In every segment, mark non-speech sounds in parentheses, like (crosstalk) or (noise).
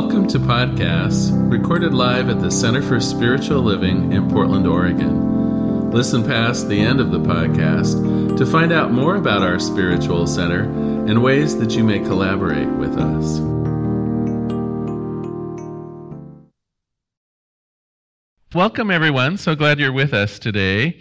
Welcome to podcasts recorded live at the Center for Spiritual Living in Portland, Oregon. Listen past the end of the podcast to find out more about our spiritual center and ways that you may collaborate with us. Welcome, everyone. So glad you're with us today.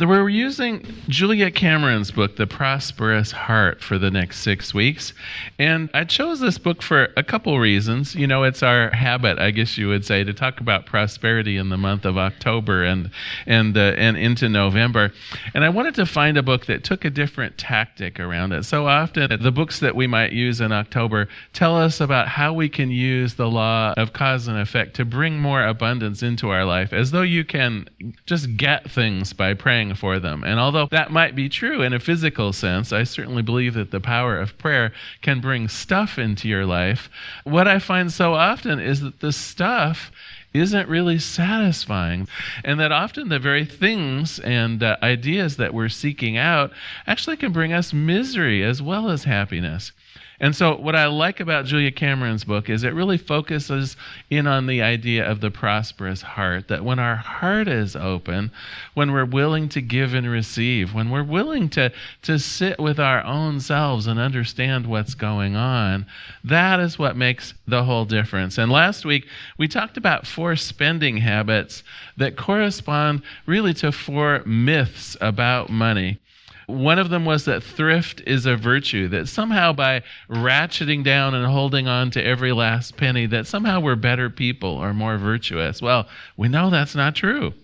We're using Julia Cameron's book, The Prosperous Heart, for the next six weeks. And I chose this book for a couple reasons. You know, it's our habit, I guess you would say, to talk about prosperity in the month of October and, and, uh, and into November. And I wanted to find a book that took a different tactic around it. So often, the books that we might use in October tell us about how we can use the law of cause and effect to bring more abundance into our life, as though you can just get things by praying praying for them. And although that might be true in a physical sense, I certainly believe that the power of prayer can bring stuff into your life. What I find so often is that the stuff isn't really satisfying. And that often the very things and uh, ideas that we're seeking out actually can bring us misery as well as happiness. And so, what I like about Julia Cameron's book is it really focuses in on the idea of the prosperous heart. That when our heart is open, when we're willing to give and receive, when we're willing to, to sit with our own selves and understand what's going on, that is what makes the whole difference. And last week, we talked about four spending habits that correspond really to four myths about money. One of them was that thrift is a virtue, that somehow by ratcheting down and holding on to every last penny, that somehow we're better people or more virtuous. Well, we know that's not true.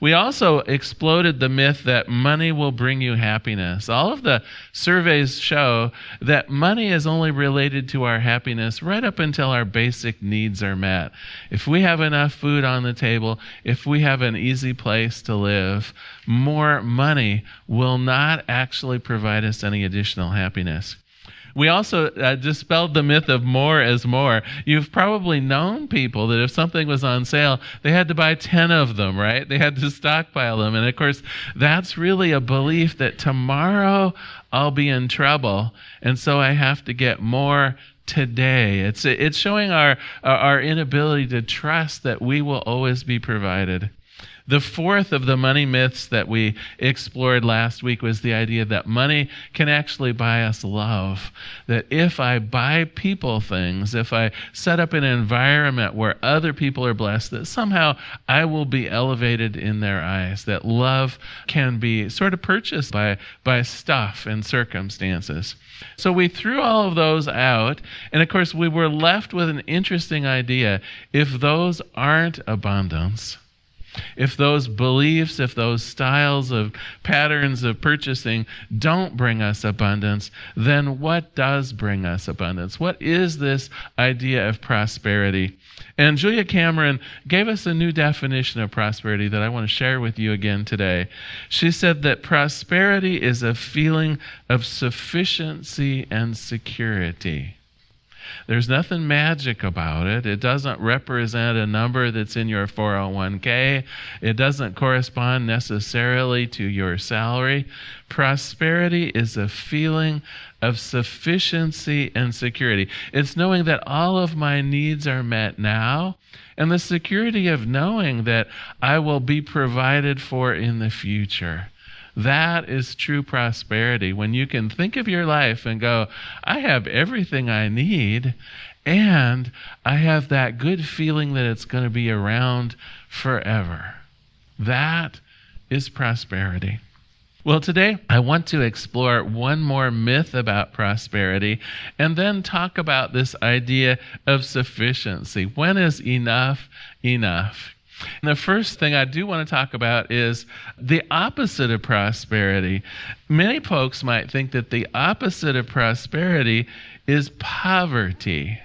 We also exploded the myth that money will bring you happiness. All of the surveys show that money is only related to our happiness right up until our basic needs are met. If we have enough food on the table, if we have an easy place to live, more money will not actually provide us any additional happiness. We also uh, dispelled the myth of more as more. You've probably known people that if something was on sale, they had to buy 10 of them, right? They had to stockpile them. And of course, that's really a belief that tomorrow I'll be in trouble. And so I have to get more today. It's, it's showing our, our inability to trust that we will always be provided. The fourth of the money myths that we explored last week was the idea that money can actually buy us love. That if I buy people things, if I set up an environment where other people are blessed, that somehow I will be elevated in their eyes. That love can be sort of purchased by, by stuff and circumstances. So we threw all of those out, and of course, we were left with an interesting idea. If those aren't abundance, if those beliefs, if those styles of patterns of purchasing don't bring us abundance, then what does bring us abundance? What is this idea of prosperity? And Julia Cameron gave us a new definition of prosperity that I want to share with you again today. She said that prosperity is a feeling of sufficiency and security. There's nothing magic about it. It doesn't represent a number that's in your 401k. It doesn't correspond necessarily to your salary. Prosperity is a feeling of sufficiency and security. It's knowing that all of my needs are met now and the security of knowing that I will be provided for in the future. That is true prosperity. When you can think of your life and go, I have everything I need, and I have that good feeling that it's going to be around forever. That is prosperity. Well, today I want to explore one more myth about prosperity and then talk about this idea of sufficiency. When is enough enough? And the first thing I do want to talk about is the opposite of prosperity. Many folks might think that the opposite of prosperity is poverty.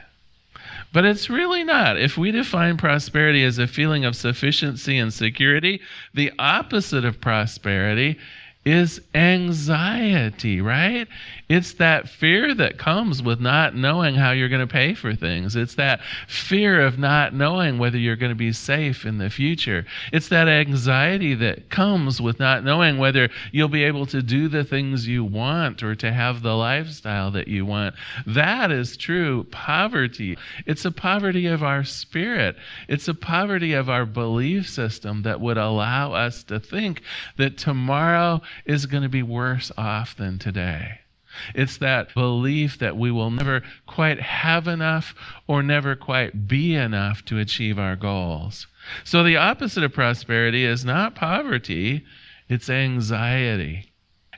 But it's really not. If we define prosperity as a feeling of sufficiency and security, the opposite of prosperity is anxiety, right? It's that fear that comes with not knowing how you're going to pay for things. It's that fear of not knowing whether you're going to be safe in the future. It's that anxiety that comes with not knowing whether you'll be able to do the things you want or to have the lifestyle that you want. That is true poverty. It's a poverty of our spirit, it's a poverty of our belief system that would allow us to think that tomorrow is going to be worse off than today. It's that belief that we will never quite have enough or never quite be enough to achieve our goals. So the opposite of prosperity is not poverty, it's anxiety.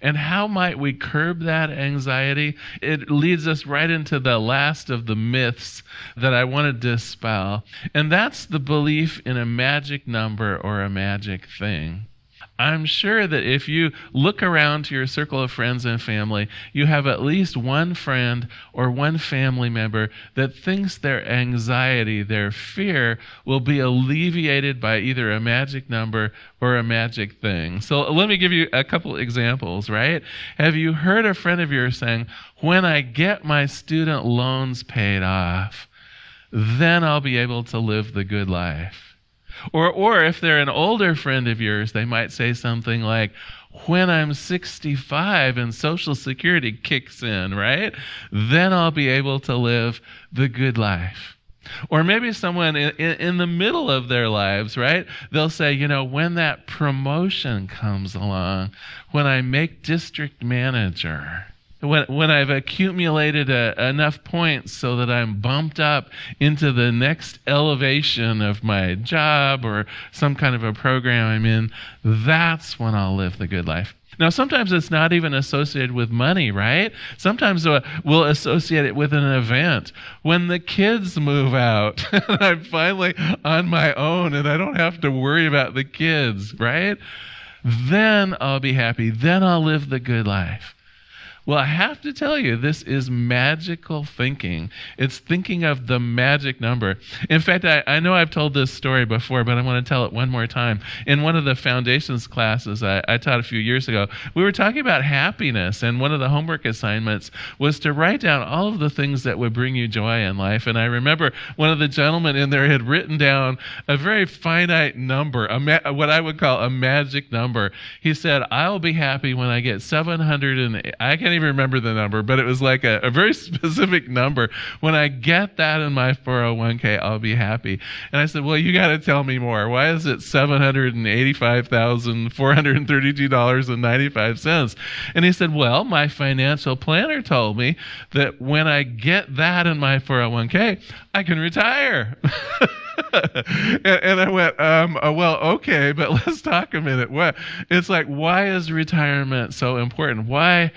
And how might we curb that anxiety? It leads us right into the last of the myths that I want to dispel, and that's the belief in a magic number or a magic thing. I'm sure that if you look around to your circle of friends and family, you have at least one friend or one family member that thinks their anxiety, their fear, will be alleviated by either a magic number or a magic thing. So let me give you a couple examples, right? Have you heard a friend of yours saying, When I get my student loans paid off, then I'll be able to live the good life? Or, or if they're an older friend of yours, they might say something like, when I'm 65 and Social Security kicks in, right? Then I'll be able to live the good life. Or maybe someone in, in, in, the middle of their lives, right? They'll say, you know, when that promotion comes along, when I make district manager, when, when I've accumulated a, enough points so that I'm bumped up into the next elevation of my job or some kind of a program I'm in, that's when I'll live the good life. Now, sometimes it's not even associated with money, right? Sometimes uh, we'll associate it with an event. When the kids move out, (laughs) and I'm finally on my own and I don't have to worry about the kids, right? Then I'll be happy. Then I'll live the good life. Well, I have to tell you, this is magical thinking. It's thinking of the magic number. In fact, I, I know I've told this story before, but I want to tell it one more time. In one of the foundations classes I, I taught a few years ago, we were talking about happiness, and one of the homework assignments was to write down all of the things that would bring you joy in life. And I remember one of the gentlemen in there had written down a very finite number, a ma- what I would call a magic number. He said, I'll be happy when I get 700 and I can can't even remember the number, but it was like a, a very (laughs) specific number. When I get that in my 401k, I'll be happy. And I said, Well, you got to tell me more. Why is it $785,432.95? And he said, Well, my financial planner told me that when I get that in my 401k, I can retire. (laughs) and, I went, um, uh, well, okay, but (laughs) let's talk a minute. What? It's like, why is retirement so important? Why?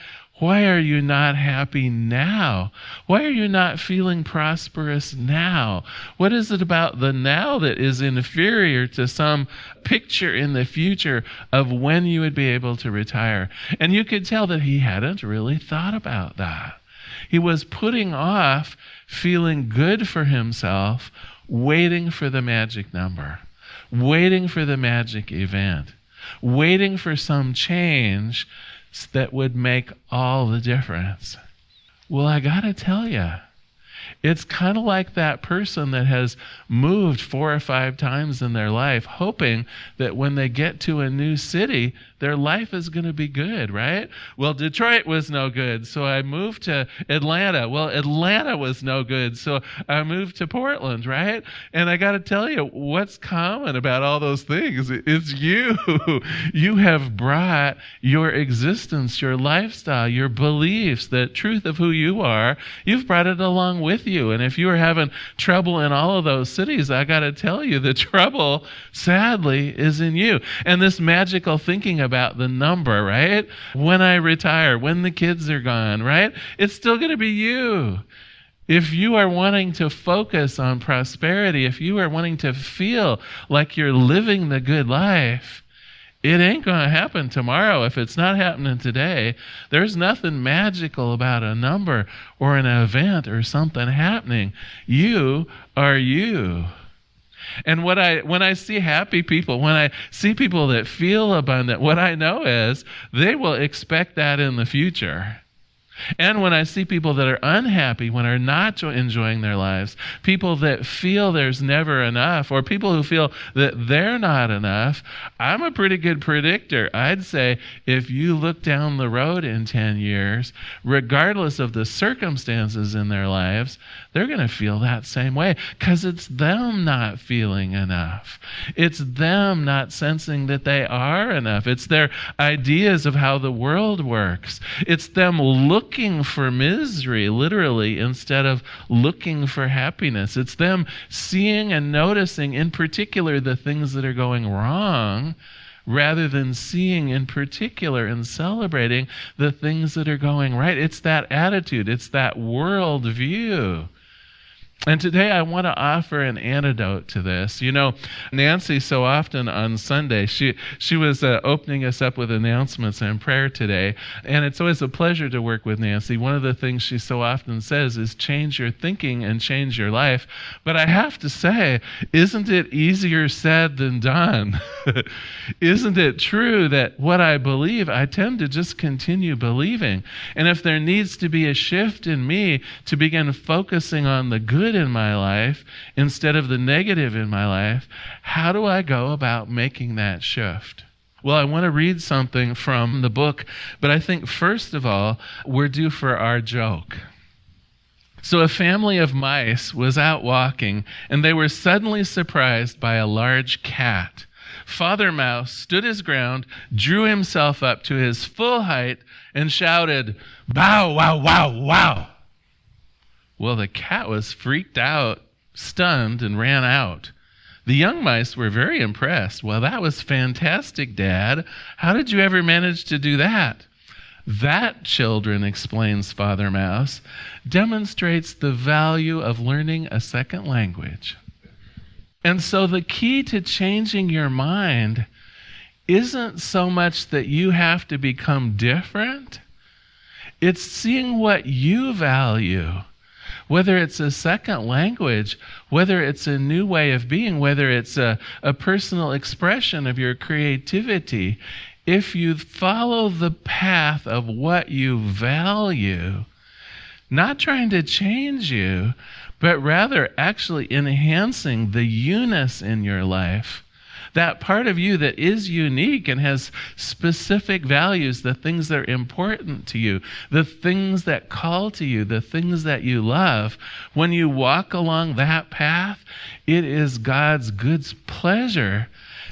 Why are you not happy now? Why are you not feeling prosperous now? What is it about the now that is inferior to some picture in the future of when you would be able to retire? And you could tell that he hadn't really thought about that. He was putting off feeling good for himself, waiting for the magic number, waiting for the magic event, waiting for some change that would make all the difference. Well, I got to tell you, it's kind of like that person that has moved four or five times in their life, hoping that when they get to a new city, their life is going to be good, right? Well, Detroit was no good, so I moved to Atlanta. Well, Atlanta was no good, so I moved to Portland, right? And I got to tell you, what's common about all those things? It's you. (laughs) you have brought your existence, your lifestyle, your beliefs, the truth of who you are, you've brought it along with you. And if you are having trouble in all of those cities, I got to tell you, the (laughs) trouble, sadly, is in you. And this magical thinking about about the number, right? When I retire, when the kids are gone, right? It's still going to be you. If you are wanting to focus on prosperity, if you are wanting to feel like you're living the good life, it ain't going to happen tomorrow if it's not happening today. There's nothing magical about a number or an event or something happening. You are you. And what I when I see happy people, when I see people that feel abundant, what I know is they will expect that in the future. And when I see people that are unhappy, when are not enjoying their lives, people that feel there's never enough, or people who feel that they're not enough, I'm a pretty good predictor. I'd say if you look down the road in 10 years, regardless of the circumstances in their lives, they're going to feel that same way because it's them not feeling enough. It's them not sensing that they are enough. It's their ideas of how the world works. It's them looking for misery, literally, instead of looking for happiness. It's them seeing and noticing, in particular, the things that are going wrong rather than seeing in particular and celebrating the things that are going right. It's that attitude, it's that world view. And today I want to offer an antidote to this. You know, Nancy so often on Sunday, she she was uh, opening us up with announcements and prayer today, and it's always a pleasure to work with Nancy. One of the things she so often says is change your thinking and change your life. But I have to say, isn't it easier said than done? (laughs) isn't it true that what I believe, I tend to just continue believing. And if there needs to be a shift in me to begin focusing on the good good in my life instead of the negative in my life, how do I go about making that shift? Well, I want to read something from the book, but I think first of all, we're due for our joke. So, a family of mice was out walking, and they were suddenly surprised by a large cat. Father Mouse stood his ground, drew himself up to his full height, and shouted, Bow, wow, wow, wow. Well, the cat was freaked out, stunned, and ran out. The young mice were very impressed. Well, that was fantastic, Dad. How did you ever manage to do that? That, children, explains Father Mouse, demonstrates the value of learning a second language. And so the key to changing your mind isn't so much that you have to become different, it's seeing what you value whether it's a second language, whether it's a new way of being, whether it's a, a personal expression of your creativity, if you follow the path of what you value, not trying to change you, but rather actually enhancing the eunice in your life, that part of you that is unique and has specific values, the things that are important to you, the things that call to you, the things that you love, when you walk along that path, it is God's good pleasure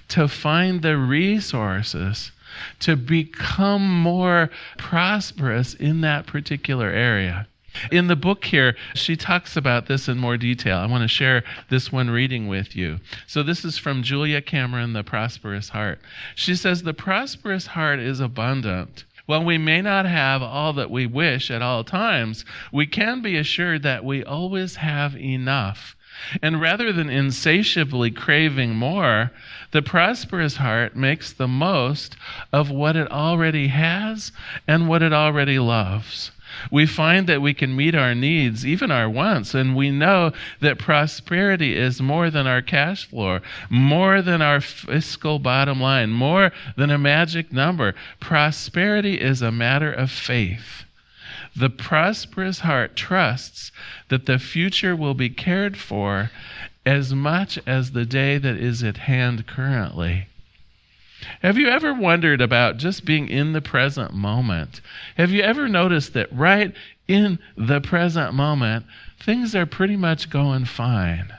to find the resources to become more prosperous in that particular area. In the book here, she talks about this in more detail. I want to share this one reading with you. So, this is from Julia Cameron, The Prosperous Heart. She says, The prosperous heart is abundant. While we may not have all that we wish at all times, we can be assured that we always have enough. And rather than insatiably craving more, the prosperous heart makes the most of what it already has and what it already loves we find that we can meet our needs, even our wants, and we know that prosperity is more than our cash flow, more than our fiscal bottom line, more than a magic number. Prosperity is a matter of faith. The prosperous heart trusts that the future will be cared for as much as the day that is at hand currently. Have you ever wondered about just being in the present moment? Have you ever noticed that right in the present moment, things are pretty much going fine?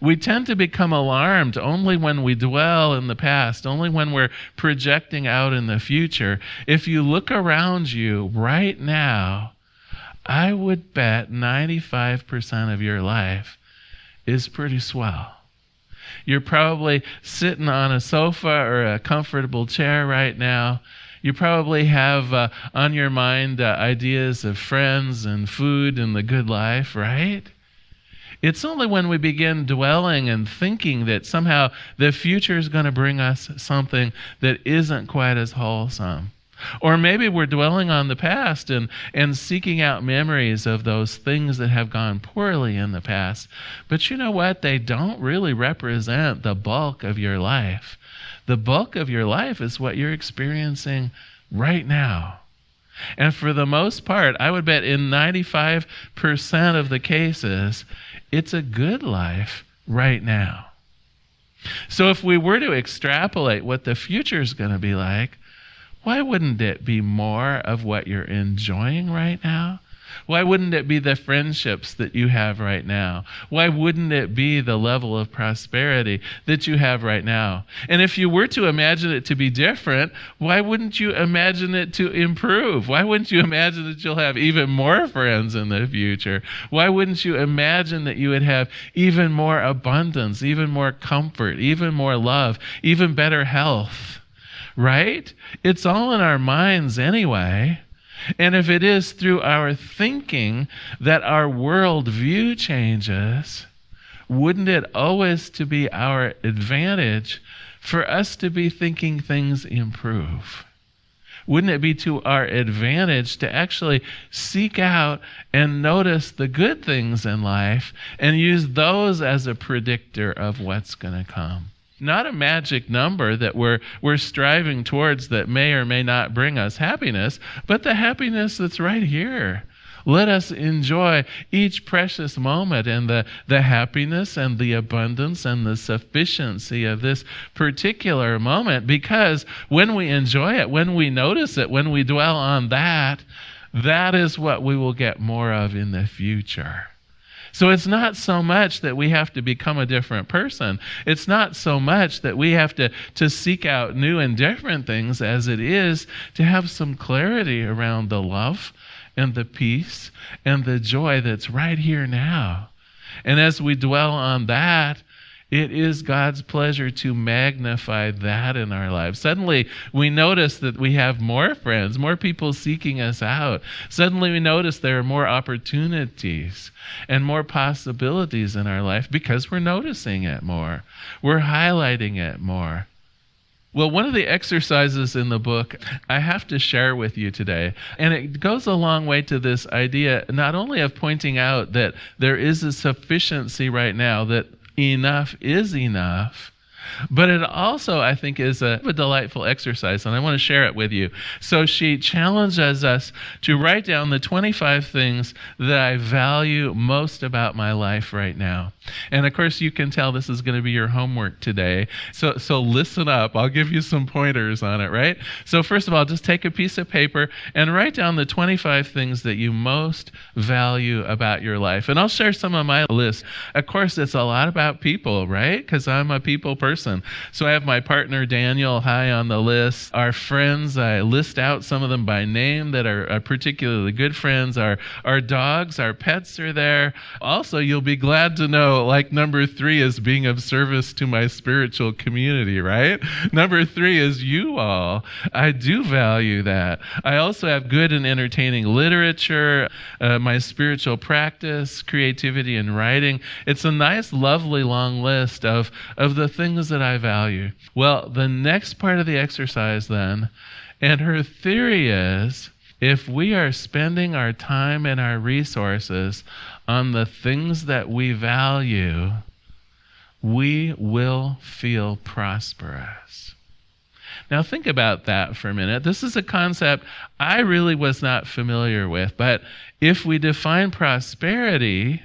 We tend to become alarmed only when we dwell in the past, only when we're projecting out in the future. If you look around you right now, I would bet 95% of your life is pretty swell. You're probably sitting on a sofa or a comfortable chair right now. You probably have uh, on your mind uh, ideas of friends and food and the good life, right? It's only when we begin dwelling and thinking that somehow the future is going to bring us something that isn't quite as wholesome Or maybe we're dwelling on the past and, and seeking out memories of those things that have gone poorly in the past. But you know what? They don't really represent the bulk of your life. The bulk of your life is what you're experiencing right now. And for the most part, I would bet in 95% of the cases, it's a good life right now. So if we were to extrapolate what the future is going to be like, why wouldn't it be more of what you're enjoying right now? Why wouldn't it be the friendships that you have right now? Why wouldn't it be the level of prosperity that you have right now? And if you were to imagine it to be different, why wouldn't you imagine it to improve? Why wouldn't you imagine that you'll have even more friends in the future? Why wouldn't you imagine that you would have even more abundance, even more comfort, even more love, even better health? Right? It's all in our minds anyway. And if it is through our thinking that our worldview changes, wouldn't it always to be our advantage for us to be thinking things improve? Wouldn't it be to our advantage to actually seek out and notice the good things in life and use those as a predictor of what's going to come? Not a magic number that we're, we're striving towards that may or may not bring us happiness, but the happiness that's right here. Let us enjoy each precious moment and the, the happiness and the abundance and the sufficiency of this particular moment because when we enjoy it, when we notice it, when we dwell on that, that is what we will get more of in the future. So it's not so much that we have to become a different person. It's not so much that we have to, to seek out new and different things as it is to have some clarity around the love and the peace and the joy that's right here now. And as we dwell on that, it is God's pleasure to magnify that in our lives. Suddenly, we notice that we have more friends, more people seeking us out. Suddenly, we notice there are more opportunities and more possibilities in our life because we're noticing it more. We're highlighting it more. Well, one of the exercises in the book I have to share with you today, and it goes a long way to this idea not only of pointing out that there is a sufficiency right now, that enough is enough. But it also, I think, is a, a, delightful exercise, and I want to share it with you. So she challenges us to write down the 25 things that I value most about my life right now. And of course, you can tell this is going to be your homework today. So, so listen up. I'll give you some pointers on it, right? So, first of all, just take a piece of paper and write down the 25 things that you most value about your life. And I'll share some of my list. Of course, it's a lot about people, right? Because I'm a people person. So, I have my partner Daniel high on the list. Our friends, I list out some of them by name that are, are particularly good friends. Our, our dogs, our pets are there. Also, you'll be glad to know like number three is being of service to my spiritual community, right? Number three is you all. I do value that. I also have good and entertaining literature, uh, my spiritual practice, creativity, and writing. It's a nice, lovely long list of, of the things that I value. Well, the next part of the exercise then, and her theory is if we are spending our time and our resources on the things that we value, we will feel prosperous. Now, think about that for a minute. This is a concept I really was not familiar with, but if we define prosperity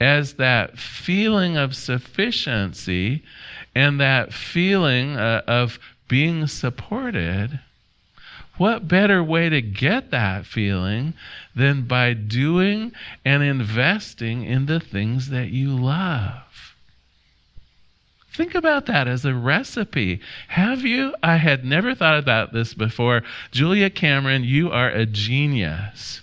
as that feeling of sufficiency and that feeling uh, of being supported, what better way to get that feeling than by doing and investing in the things that you love? Think about that as a recipe. Have you? I had never thought about this before. Julia Cameron, you are a genius.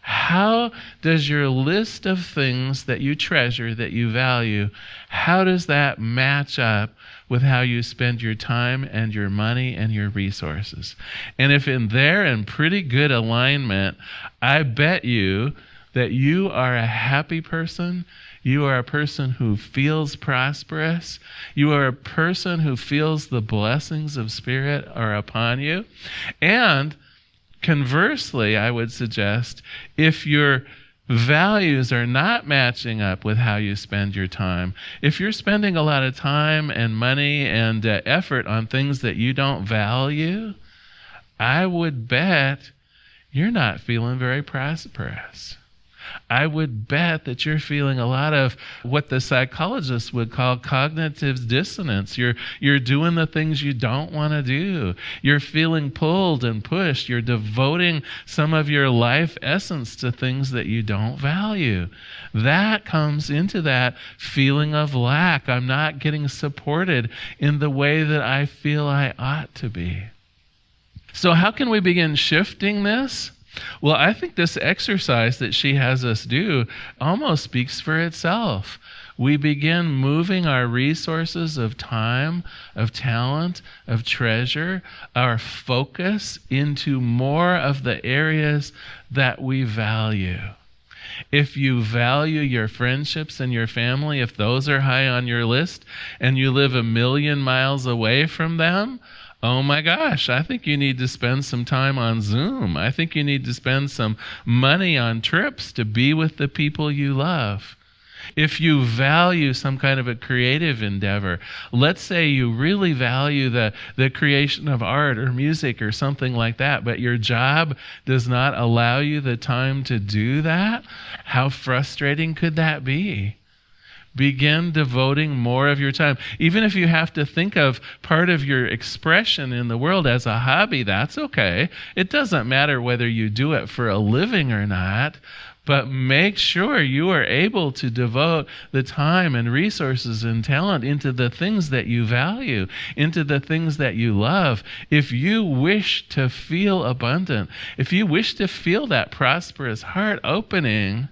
How does your list of things that you treasure, that you value, how does that match up with how you spend your time and your money and your resources? And if in there in pretty good alignment, I bet you that you are a happy person, you are a person who feels prosperous, you are a person who feels the blessings of Spirit are upon you. And conversely, I would suggest if your values are not matching up with how you spend your time, if you're spending a lot of time and money and uh, effort on things that you don't value, I would bet you're not feeling very prosperous. I would bet that you're feeling a lot of what the psychologists would call cognitive dissonance. You're, you're doing the things you don't want to do. You're feeling pulled and pushed. You're devoting some of your life essence to things that you don't value. That comes into that feeling of lack. I'm not getting supported in the way that I feel I ought to be. So, how can we begin shifting this? Well, I think this exercise that she has us do almost speaks for itself. We begin moving our resources of time, of talent, of treasure, our focus into more of the areas that we value. If you value your friendships and your family, if those are high on your list and you live a million miles away from them, oh my gosh, I think you need to spend some time on Zoom. I think you need to spend some money on trips to be with the people you love. If you value some kind of a creative endeavor, let's say you really value the, the creation of art or music or something like that, but your job does not allow you the time to do that, how frustrating could that be? Begin devoting more of your time. Even if you have to think of part of your expression in the world as a hobby, that's okay. It doesn't matter whether you do it for a living or not. But make sure you are able to devote the time and resources and talent into the things that you value, into the things that you love. If you wish to feel abundant, if you wish to feel that prosperous heart opening,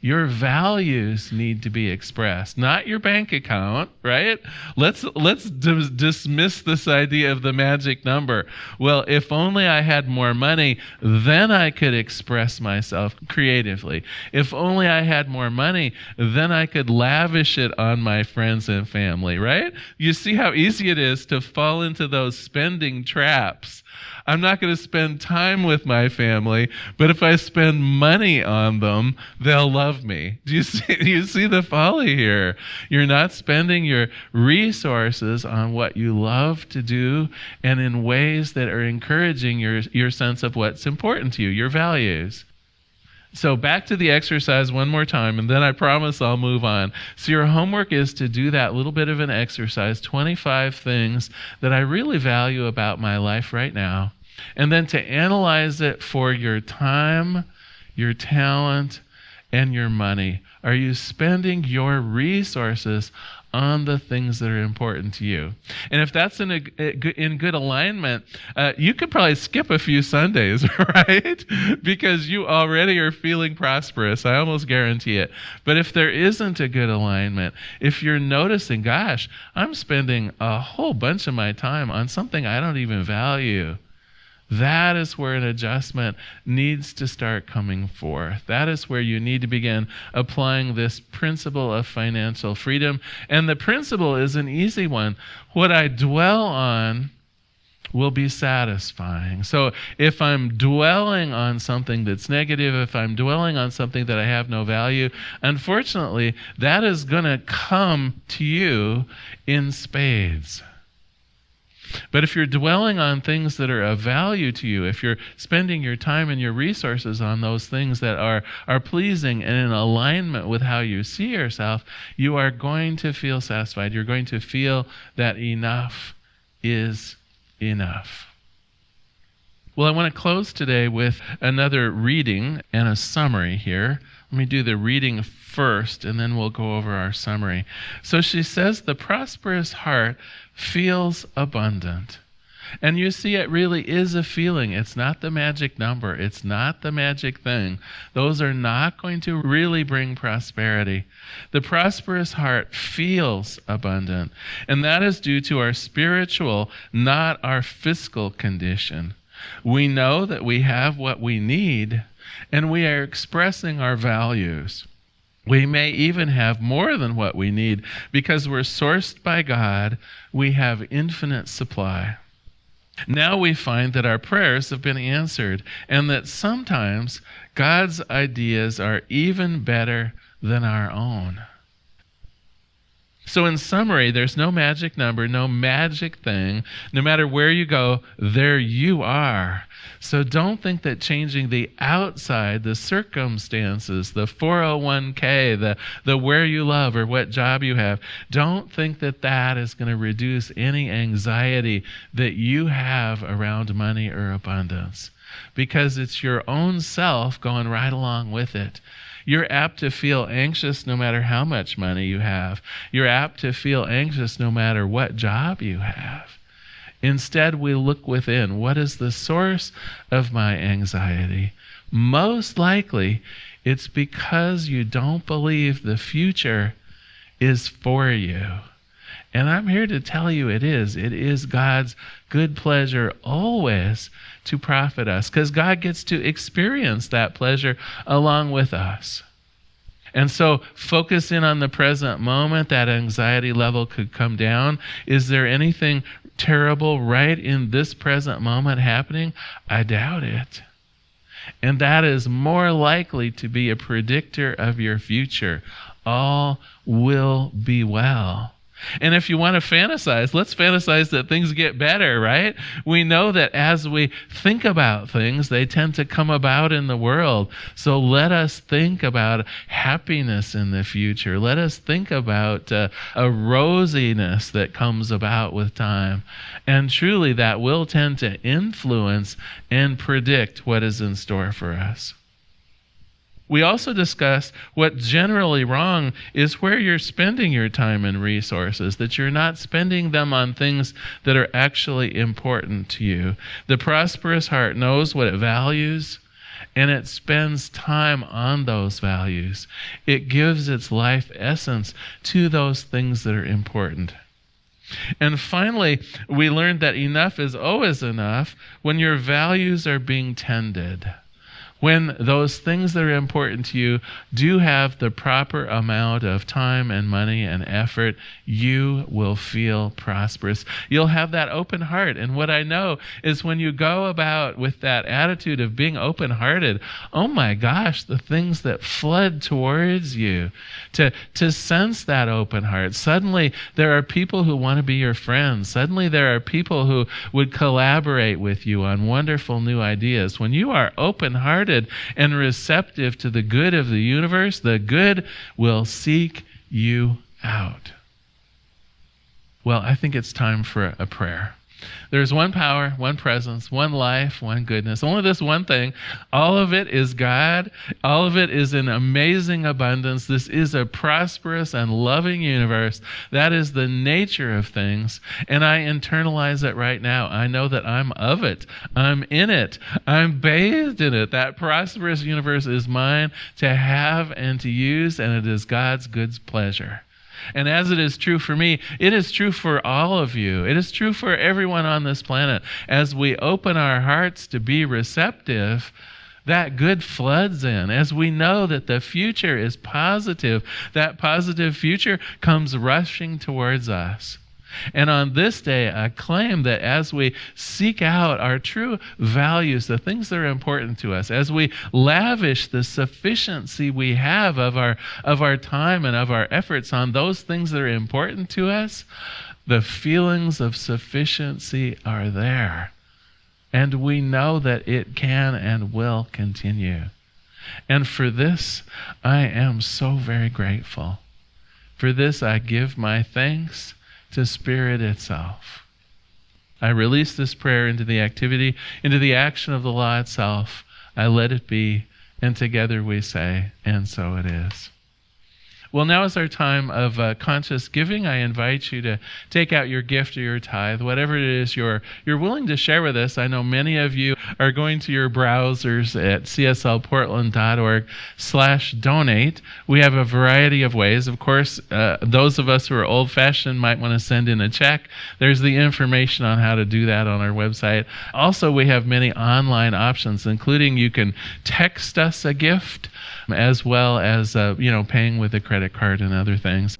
your values need to be expressed not your bank account right? Let's let's d- dismiss this idea of the magic number. Well if only i had more money then i could express myself creatively. If only i had more money then i could lavish it on my friends and family right? You see how easy it is to fall into those spending traps I'm not going to spend time with my family, but if I spend money on them, they'll love me. Do you (laughs) see, do you see the folly here? You're not spending your resources on what you love to do and in ways that are encouraging your, your sense of what's important to you, your values. So back to the exercise one more time, and then I promise I'll move on. So your homework is to do that little bit of an exercise 25 things that I really value about my life right now and then to analyze it for your time, your talent, and your money. Are you spending your resources on the things that are important to you? And if that's in, a, in good alignment, uh, you could probably skip a few Sundays, (laughs) right? because you already are feeling prosperous. I almost guarantee it. But if there isn't a good alignment, if you're noticing, gosh, I'm spending a whole bunch of my time on something I don't even value that is where an adjustment needs to start coming forth. That is where you need to begin applying this principle of financial freedom. And the principle is an easy one. What I dwell on will be satisfying. So if I'm dwelling on something that's negative, if I'm dwelling on something that I have no value, unfortunately, that is going to come to you in spades. But if you're dwelling on things that are of value to you, if you're spending your time and your resources on those things that are, are pleasing and in alignment with how you see yourself, you are going to feel satisfied. You're going to feel that enough is enough. Well, I want to close today with another reading and a summary here. Let me do the reading first, and then we'll go over our summary. So she says, The prosperous heart feels abundant. And you see, it really is a feeling. It's not the magic number, it's not the magic thing. Those are not going to really bring prosperity. The prosperous heart feels abundant, and that is due to our spiritual, not our fiscal condition. We know that we have what we need and we are expressing our values. We may even have more than what we need because we're sourced by God. We have infinite supply. Now we find that our prayers have been answered and that sometimes God's ideas are even better than our own. So, in summary, there's no magic number, no magic thing. No matter where you go, there you are. So, don't think that changing the outside, the circumstances, the 401k, the, the where you love or what job you have, don't think that that is going to reduce any anxiety that you have around money or abundance because it's your own self going right along with it. You're apt to feel anxious no matter how much money you have. You're apt to feel anxious no matter what job you have. Instead, we look within. What is the source of my anxiety? Most likely, it's because you don't believe the future is for you. And I'm here to tell you it is. It is God's good pleasure always to profit us because God gets to experience that pleasure along with us. And so focus in on the present moment. That anxiety level could come down. Is there anything terrible right in this present moment happening? I doubt it. And that is more likely to be a predictor of your future. All will be well. And if you want to fantasize, let's fantasize that things get better, right? We know that as we think about things, they tend to come about in the world. So let us think about happiness in the future. Let us think about uh, a rosiness that comes about with time. And truly, that will tend to influence and predict what is in store for us. We also discussed what generally wrong is where you're spending your time and resources, that you're not spending them on things that are actually important to you. The prosperous heart knows what it values and it spends time on those values. It gives its life essence to those things that are important. And finally, we learned that enough is always enough when your values are being tended when those things that are important to you do have the proper amount of time and money and effort, you will feel prosperous. You'll have that open heart. And what I know is when you go about with that attitude of being open hearted, oh my gosh, the things that flood towards you, to, to sense that open heart. Suddenly, there are people who want to be your friends. Suddenly, there are people who would collaborate with you on wonderful new ideas. When you are open hearted, hearted and receptive to the good of the universe, the good will seek you out. Well, I think it's time for a prayer. There's one power, one presence, one life, one goodness. Only this one thing. All of it is God. All of it is in amazing abundance. This is a prosperous and loving universe. That is the nature of things. And I internalize it right now. I know that I'm of it. I'm in it. I'm bathed in it. That prosperous universe is mine to have and to use, and it is God's good pleasure. And as it is true for me, it is true for all of you. It is true for everyone on this planet. As we open our hearts to be receptive, that good floods in. As we know that the future is positive, that positive future comes rushing towards us. And on this day, I claim that as we seek out our true values, the things that are important to us, as we lavish the sufficiency we have of our, of our time and of our efforts on those things that are important to us, the feelings of sufficiency are there. And we know that it can and will continue. And for this, I am so very grateful. For this, I give my thanks to Spirit itself. I release this prayer into the activity, into the action of the law itself. I let it be, and together we say, and so it is. Well, now is our time of uh, conscious giving. I invite you to take out your gift or your tithe, whatever it is you're you're willing to share with us. I know many of you are going to your browsers at cslportland.org slash donate. We have a variety of ways. Of course, uh, those of us who are old-fashioned might want to send in a check. There's the information on how to do that on our website. Also, we have many online options, including you can text us a gift as well as uh, you know paying with a credit card and other things.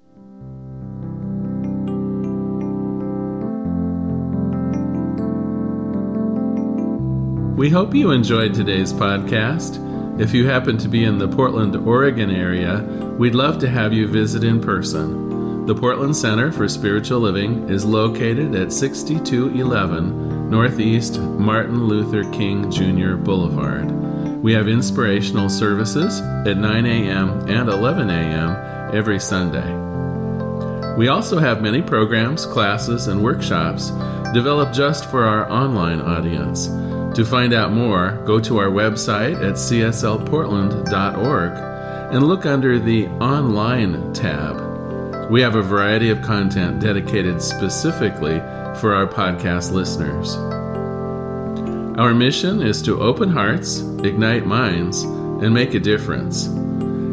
We hope you enjoyed today's podcast. If you happen to be in the Portland, Oregon area, we'd love to have you visit in person. The Portland Center for Spiritual Living is located at 6211 Northeast Martin Luther King Jr. Boulevard. We have inspirational services at 9 a.m. and 11 a.m. every Sunday. We also have many programs, classes, and workshops developed just for our online audience. To find out more, go to our website at cslportland.org and look under the Online tab. We have a variety of content dedicated specifically for our podcast listeners. Our mission is to open hearts, ignite minds, and make a difference.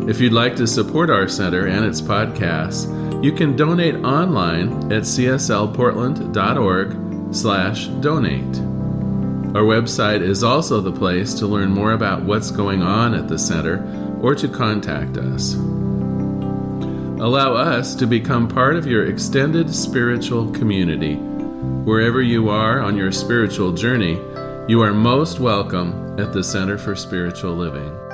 If you'd like to support our center and its podcasts, you can donate online at cslportland.org/donate. Our website is also the place to learn more about what's going on at the center or to contact us. Allow us to become part of your extended spiritual community. Wherever you are on your spiritual journey, you are most welcome at the Center for Spiritual Living.